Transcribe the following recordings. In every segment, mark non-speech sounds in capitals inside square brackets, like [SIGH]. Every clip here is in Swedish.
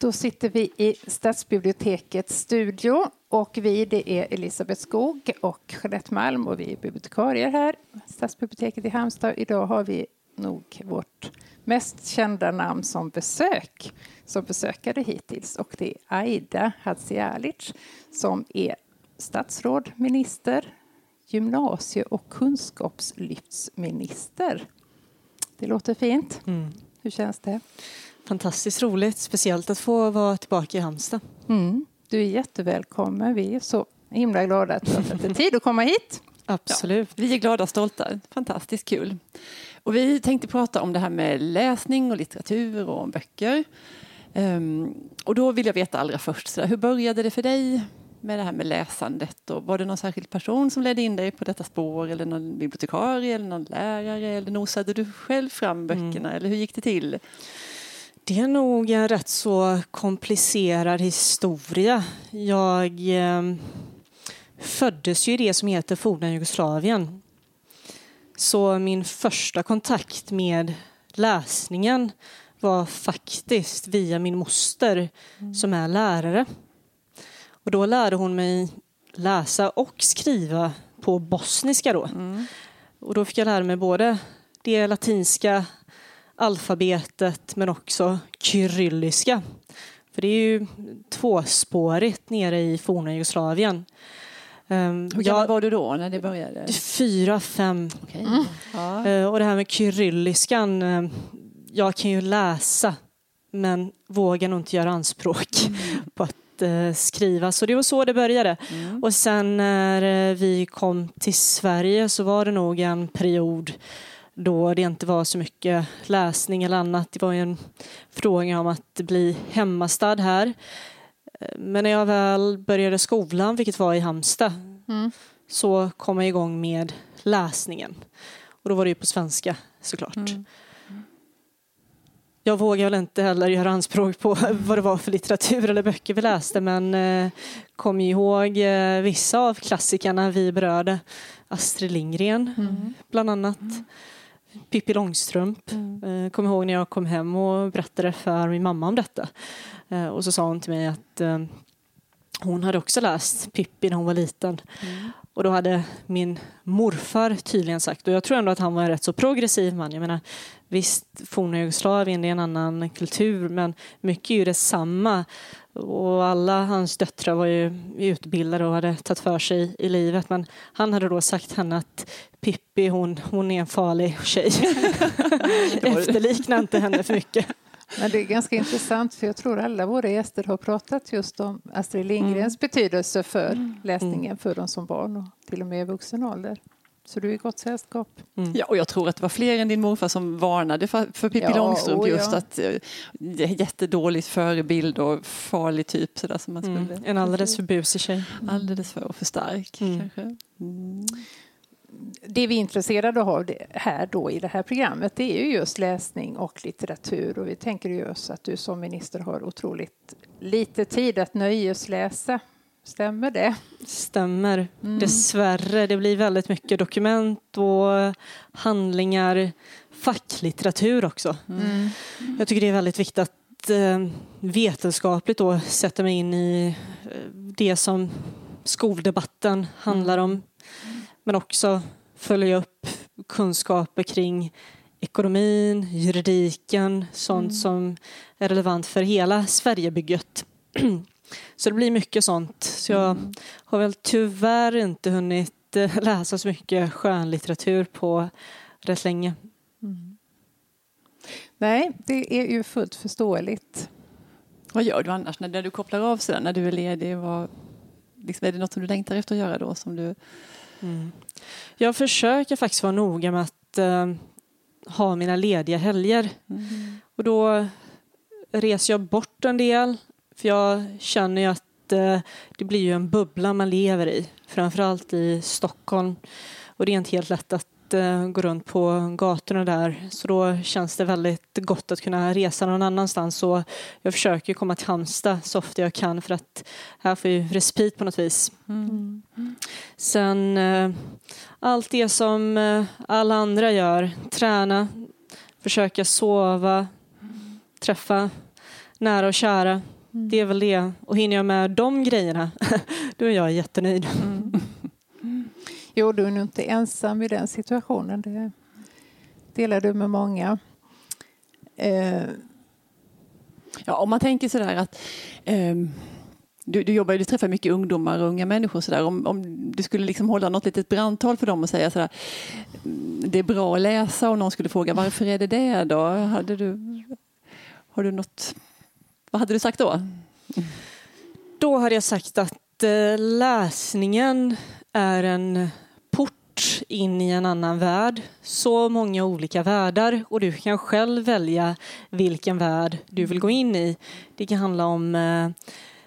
Då sitter vi i Stadsbibliotekets studio och vi det är Elisabeth Skog och Jeanette Malm och vi är bibliotekarier här. Stadsbiblioteket i Halmstad. Idag har vi nog vårt mest kända namn som besök som besökare hittills och det är Aida Hadzialic som är statsråd, minister, gymnasie och kunskapslyftsminister. Det låter fint. Mm. Hur känns det? Fantastiskt roligt, speciellt att få vara tillbaka i Halmstad. Mm. Du är jättevälkommen. Vi är så himla glada att du har tagit tid att komma hit. [LAUGHS] Absolut. Ja, vi är glada och stolta. Fantastiskt kul. Och vi tänkte prata om det här med läsning och litteratur och om böcker. Um, och då vill jag veta allra först, så hur började det för dig med det här med läsandet? Och var det någon särskild person som ledde in dig på detta spår eller någon bibliotekarie eller någon lärare eller nosade du själv fram böckerna mm. eller hur gick det till? Det är nog en rätt så komplicerad historia. Jag eh, föddes ju i det som heter forna Jugoslavien. Så min första kontakt med läsningen var faktiskt via min moster mm. som är lärare. Och då lärde hon mig läsa och skriva på bosniska då. Mm. Och då fick jag lära mig både det latinska alfabetet men också kyrylliska. För det är ju tvåspårigt nere i forna Jugoslavien. Um, Hur gammal var du då när det började? Fyra, fem. Okay. Mm. Ja. Uh, och det här med kyrylliskan, uh, jag kan ju läsa men vågar nog inte göra anspråk mm. [LAUGHS] på att uh, skriva. Så det var så det började. Mm. Och sen när vi kom till Sverige så var det nog en period då det inte var så mycket läsning eller annat. Det var en fråga om att bli hemmastad här. Men när jag väl började skolan, vilket var i Halmstad, mm. så kom jag igång med läsningen. Och då var det ju på svenska såklart. Mm. Jag vågar väl inte heller göra anspråk på [LAUGHS] vad det var för litteratur eller böcker vi läste men eh, kom ihåg eh, vissa av klassikerna vi berörde. Astrid Lindgren mm. bland annat. Mm. Pippi Långstrump. Mm. Eh, kom ihåg när jag kom hem och berättade för min mamma om detta. Eh, och så sa hon till mig att eh, hon hade också läst Pippi när hon var liten. Mm. Och då hade min morfar tydligen sagt, och jag tror ändå att han var en rätt så progressiv man. Jag menar, visst, forna Jugoslavien det är en annan kultur men mycket är ju detsamma. Och alla hans döttrar var ju utbildade och hade tagit för sig i livet. Men han hade då sagt henne att Pippi hon, hon är en farlig tjej. [LAUGHS] [LAUGHS] Efterlikna inte henne för mycket. Men det är ganska intressant för jag tror alla våra gäster har pratat just om Astrid Lindgrens mm. betydelse för mm. läsningen för dem som barn och till och med i vuxen ålder. Så du är i gott sällskap. Mm. Ja, och jag tror att det var fler än din morfar som varnade för, för Pippi ja, Långstrump. Just ja. att uh, jättedålig förebild och farlig typ. Sådär, som man mm. skulle, En alldeles för busig tjej. Alldeles för, för stark mm. kanske. Mm det vi är intresserade av här då i det här programmet det är ju just läsning och litteratur och vi tänker just att du som minister har otroligt lite tid att nöjesläsa. Stämmer det? Stämmer. Mm. Dessvärre. Det blir väldigt mycket dokument och handlingar, facklitteratur också. Mm. Jag tycker det är väldigt viktigt att eh, vetenskapligt då sätta mig in i eh, det som skoldebatten handlar mm. om men också följa upp kunskaper kring ekonomin, juridiken, sånt mm. som är relevant för hela Sverigebygget. [CLEARS THROAT] Så det blir mycket sånt. Så jag mm. har väl tyvärr inte hunnit eh, läsa så mycket skönlitteratur på rätt länge. Mm. Nej, det är ju fullt förståeligt. Vad gör du annars när du kopplar av sig, när du är ledig? Vad, liksom, är det något som du längtar efter att göra då? Som du Mm. Jag försöker faktiskt vara noga med att uh, ha mina lediga helger. Mm. Och då reser jag bort en del. För jag känner ju att uh, det blir ju en bubbla man lever i. Framförallt i Stockholm. Och det är inte helt lätt att uh, gå runt på gatorna där. Så då känns det väldigt gott att kunna resa någon annanstans. Så jag försöker komma till Halmstad så ofta jag kan för att här får jag respit på något vis. Mm. Sen uh, allt det som alla andra gör. Träna, försöka sova, träffa nära och kära. Mm. Det är väl det. Och hinner jag med de grejerna, [LAUGHS] då är jag jättenöjd. Mm. [LAUGHS] Jo, du är nog inte ensam i den situationen. Det delar du med många. Eh. Ja, om man tänker sådär att eh, du, du jobbar, du träffar mycket ungdomar och unga människor. Så där. Om, om du skulle liksom hålla något litet brandtal för dem och säga sådär, mm, det är bra att läsa och någon skulle fråga varför är det det då? Hade du, har du något, vad hade du sagt då? Då hade jag sagt att eh, läsningen är en port in i en annan värld. Så många olika världar och du kan själv välja vilken värld du vill gå in i. Det kan handla om eh,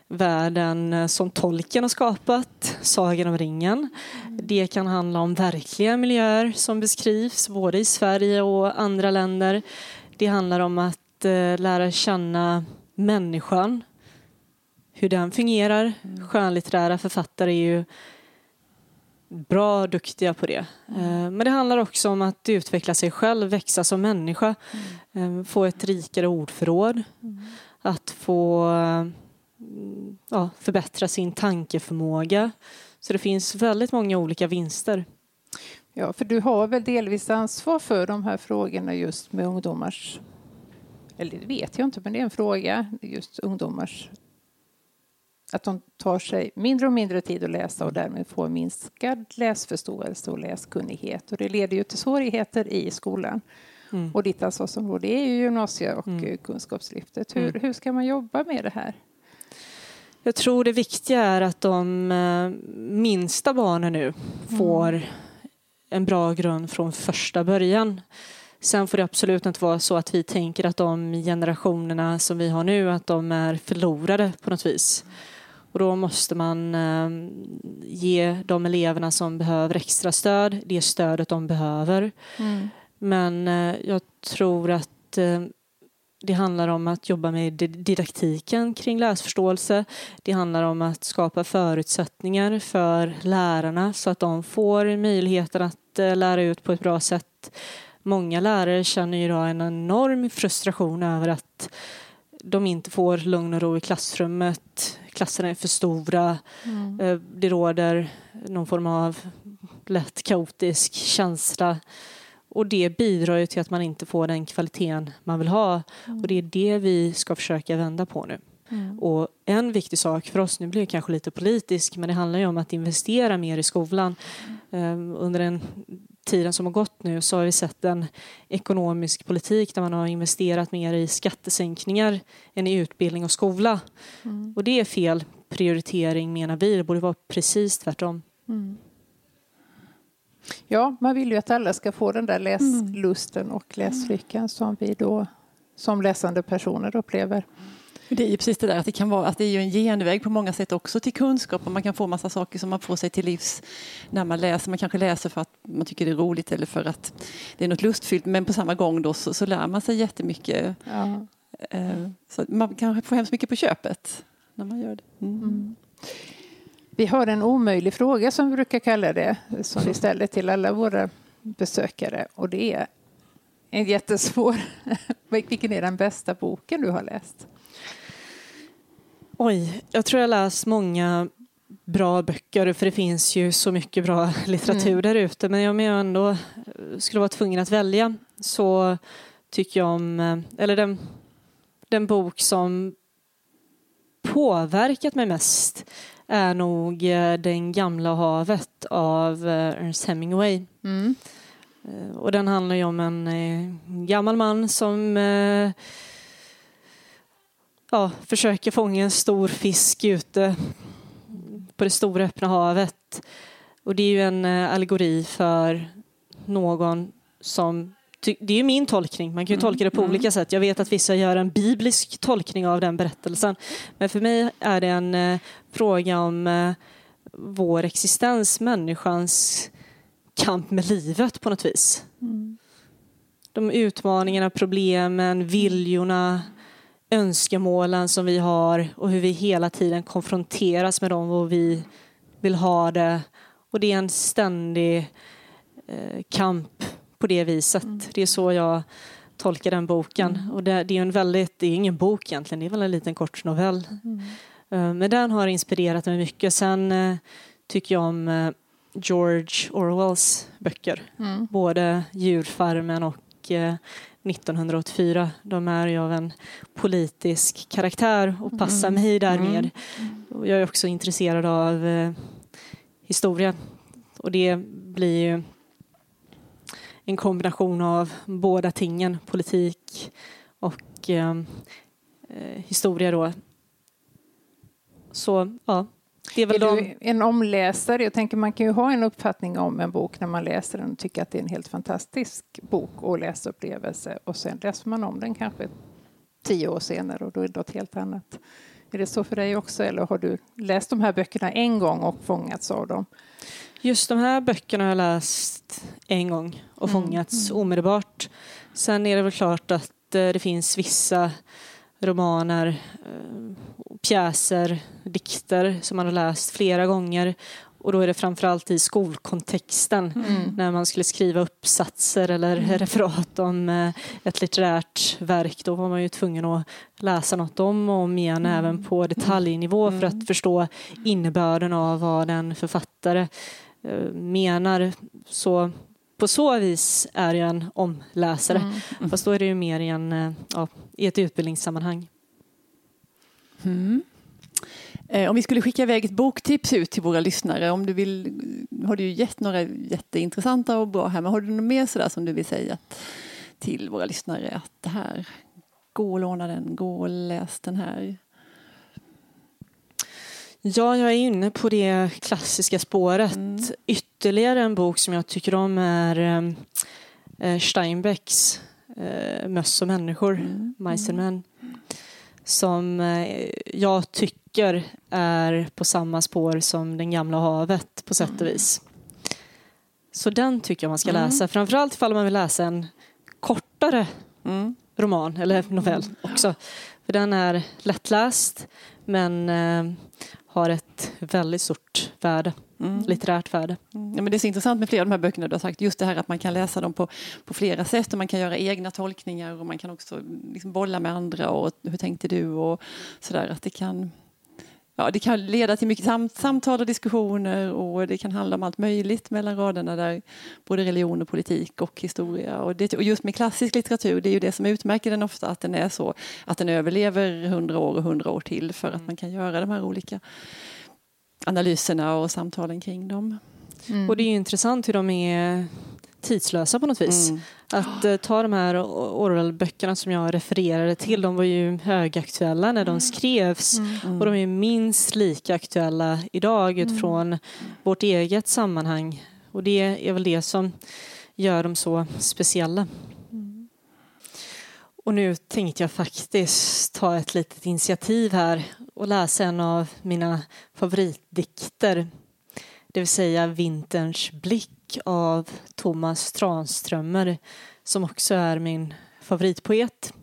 världen som tolken har skapat, Sagan om ringen. Det kan handla om verkliga miljöer som beskrivs både i Sverige och andra länder. Det handlar om att eh, lära känna människan, hur den fungerar. Skönlitterära författare är ju bra duktiga på det. Eh, men det handlar också om att utveckla sig själv, växa som människa, få ett rikare ordförråd, att få ja, förbättra sin tankeförmåga. Så det finns väldigt många olika vinster. Ja, för du har väl delvis ansvar för de här frågorna just med ungdomars... Eller det vet jag inte, men det är en fråga. Just ungdomars... Att de tar sig mindre och mindre tid att läsa och därmed får minskad läsförståelse och läskunnighet. Och det leder ju till svårigheter i skolan. Mm. Och ditt ansvarsområde är ju gymnasie och mm. kunskapslyftet. Hur, mm. hur ska man jobba med det här? Jag tror det viktiga är att de eh, minsta barnen nu får mm. en bra grund från första början. Sen får det absolut inte vara så att vi tänker att de generationerna som vi har nu, att de är förlorade på något vis. Och då måste man eh, ge de eleverna som behöver extra stöd det stödet de behöver. Mm. Men eh, jag tror att det handlar om att jobba med didaktiken kring läsförståelse. Det handlar om att skapa förutsättningar för lärarna så att de får möjligheten att eh, lära ut på ett bra sätt. Många lärare känner idag en enorm frustration över att de inte får lugn och ro i klassrummet. Klasserna är för stora. Mm. Eh, det råder någon form av lätt kaotisk känsla och det bidrar ju till att man inte får den kvaliteten man vill ha. Mm. Och det är det vi ska försöka vända på nu. Mm. Och en viktig sak för oss, nu blir det kanske lite politisk, men det handlar ju om att investera mer i skolan. Mm. under den tiden som har gått nu så har vi sett en ekonomisk politik där man har investerat mer i skattesänkningar än i utbildning och skola. Mm. Och det är fel prioritering menar vi, det borde vara precis tvärtom. Mm. Ja, man vill ju att alla ska få den där läslusten och läslyckan som vi då som läsande personer upplever. Det är ju precis det där att det kan vara att det är ju en genväg på många sätt också till kunskap och man kan få massa saker som man får sig till livs när man läser. Man kanske läser för att man tycker det är roligt eller för att det är något lustfyllt men på samma gång då så, så lär man sig jättemycket. Ja. Eh, så man kanske får hemskt mycket på köpet när man gör det. Mm. Mm. Vi har en omöjlig fråga som vi brukar kalla det, som vi ställer till alla våra besökare. Och det är en jättesvår. [LAUGHS] Vilken är den bästa boken du har läst? Oj, jag tror jag läst många bra böcker för det finns ju så mycket bra [LAUGHS] litteratur mm. där ute. Men om jag ändå skulle vara tvungen att välja så tycker jag om, eller den, den bok som påverkat mig mest är nog eh, Den gamla havet av eh, Ernest Hemingway. Mm. Eh, och den handlar ju om en gammal man som ja, försöker fånga en stor fisk ute på det stora öppna havet. Och det är ju en allegori för någon som det är min tolkning, man kan ju mm. tolka det på mm. olika sätt. Jag vet att vissa gör en biblisk tolkning av den berättelsen. Men för mig är det en eh, fråga om eh, vår existens, människans kamp med livet på något vis. Mm. De utmaningarna, problemen, viljorna, önskemålen som vi har och hur vi hela tiden konfronteras med dem och vi vill ha det. Och det är en ständig eh, kamp på det viset. Mm. Det är så jag tolka den boken. Mm. Och det, det är en väldigt, det är ingen bok egentligen, det är väl en liten kort novell. Mm. Eh, Men den har inspirerat mig mycket. Sen eh, tycker jag om eh, George Orwells böcker. Mm. Både Djurfarmen och eh, 1984. De är ju av en politisk karaktär och passar Mm. mig där Mm. mer. Och jag är också intresserad av eh, historia. Och det blir ju en kombination av båda tingen, politik och eh, eh, historia då. Så ja, det är Är väl de... du en omläsare? Jag tänker man kan ju ha en uppfattning om en bok när man läser den och tycker att det är en helt fantastisk bok och läsupplevelse och sen läser man om den kanske tio år senare och då är det något helt annat. Är det så för dig också eller har du läst de här böckerna en gång och fångats av dem? Just de här böckerna har jag läst en gång och Mm. fångats omedelbart. Sen är det väl klart att eh, det finns vissa romaner, eh, pjäser, dikter som man har läst flera gånger. Och då är det framförallt i skolkontexten Mm. när man skulle skriva uppsatser eller referat om eh, ett litterärt verk. Då var man ju tvungen att läsa något om och om igen även på detaljnivå för att förstå innebörden av vad en författare eh, menar. Så på så vis är jag en omläsare. Mm. Fast då är det ju mer i, en, eh, ja, i ett utbildningssammanhang. Mm. Eh, Om vi skulle skicka iväg ett boktips ut till våra lyssnare, om du vill, har du ju gett några jätteintressanta och bra här, men har du något mer sådär som du vill säga till våra lyssnare att det här, gå och låna den, gå och läs den här. Ja, jag är inne på det klassiska spåret. Mm. Ytterligare en bok som jag tycker om är eh, Steinbecks eh, Möss och människor, Mm. And Men. Som eh, jag tycker är på samma spår som Den gamla havet på sätt och vis. Så den tycker jag man ska Mm. läsa. Framförallt ifall man vill läsa en kortare Mm. roman eller novell också. För den är lättläst men eh, har ett väldigt stort värde, Mm. litterärt värde. Mm. Ja, men det är så intressant med flera av de här böckerna du har sagt. Just det här att man kan läsa dem på, på flera sätt och man kan göra egna tolkningar och man kan också liksom bolla med andra och hur tänkte du och sådär. Att det kan, ja, det kan leda till mycket sam, samtal och diskussioner och det kan handla om allt möjligt mellan raderna där både religion och politik och historia. Och, det, och just med klassisk litteratur, det är ju det som utmärker den ofta att den är så att den överlever hundra år och hundra år till för att man kan göra de här olika analyserna och samtalen kring dem. Mm. Och det är ju intressant hur de är tidslösa på något vis. Mm. Att eh, ta de här Orwell-böckerna som jag refererade till, de var ju högaktuella när de skrevs. Mm. Och de är minst lika aktuella idag utifrån vårt eget sammanhang. Och det är väl det som gör dem så speciella. Och nu tänkte jag faktiskt ta ett litet initiativ här och läsa en av mina favoritdikter. Det vill säga Vinterns blick av Thomas Tranströmer som också är min favoritpoet.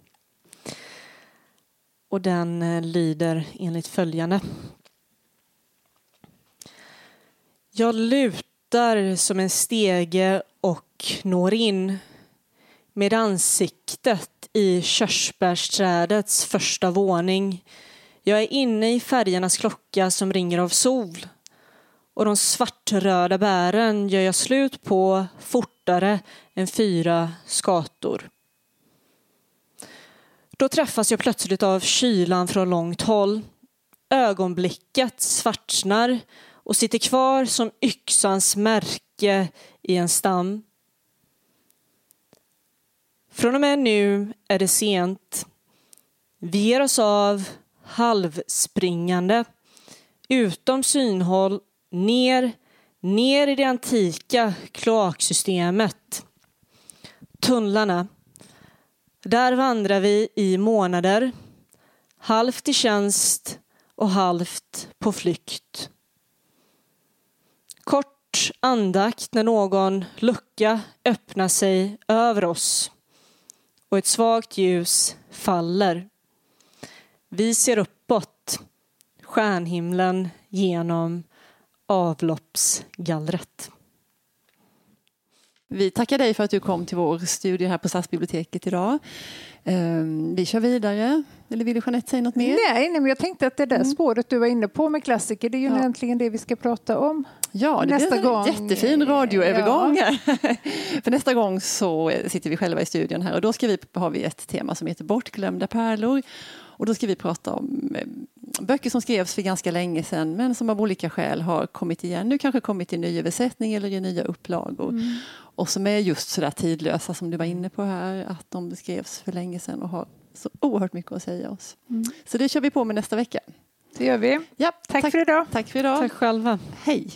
Och den eh, lyder enligt följande. Jag lutar som en stege och når in med ansiktet i körsbärsträdets första våning. Jag är inne i färgernas klocka som ringer av sol och de svartröda bären gör jag slut på fortare än fyra skator. Då träffas jag plötsligt av kylan från långt håll. Ögonblicket svartnar och sitter kvar som yxans märke i en stam. Från och med nu är det sent. Vi ger oss av halvspringande, utom synhåll, ner, ner i det antika kloaksystemet. Tunnlarna. Där vandrar vi i månader, halvt i tjänst och halvt på flykt. Kort andakt när någon lucka öppnar sig över oss och ett svagt ljus faller. Vi ser uppåt, stjärnhimlen genom avloppsgallret. Vi tackar dig för att du kom till vår studio här på Stadsbiblioteket idag. Um, vi kör vidare. Eller vill du Jeanette säga något mer? Nej, nej men jag tänkte att det där mm. spåret du var inne på med klassiker, det är ju ja. egentligen det vi ska prata om. Ja, det nästa blir en gång. jättefin radioövergång. Ja. [LAUGHS] för nästa gång så sitter vi själva i studion här och då ska vi, har vi ett tema som heter Bortglömda pärlor. Och då ska vi prata om eh, böcker som skrevs för ganska länge sedan men som av olika skäl har kommit igen. Nu kanske kommit i ny översättning eller i nya upplagor. Mm. Och som är just så där tidlösa som du var inne på här, att de skrevs för länge sedan och har så oerhört mycket att säga oss. Mm. Så det kör vi på med nästa vecka. Det gör vi. Ja, tack, tack för idag. Tack för idag. Tack själva. Hej.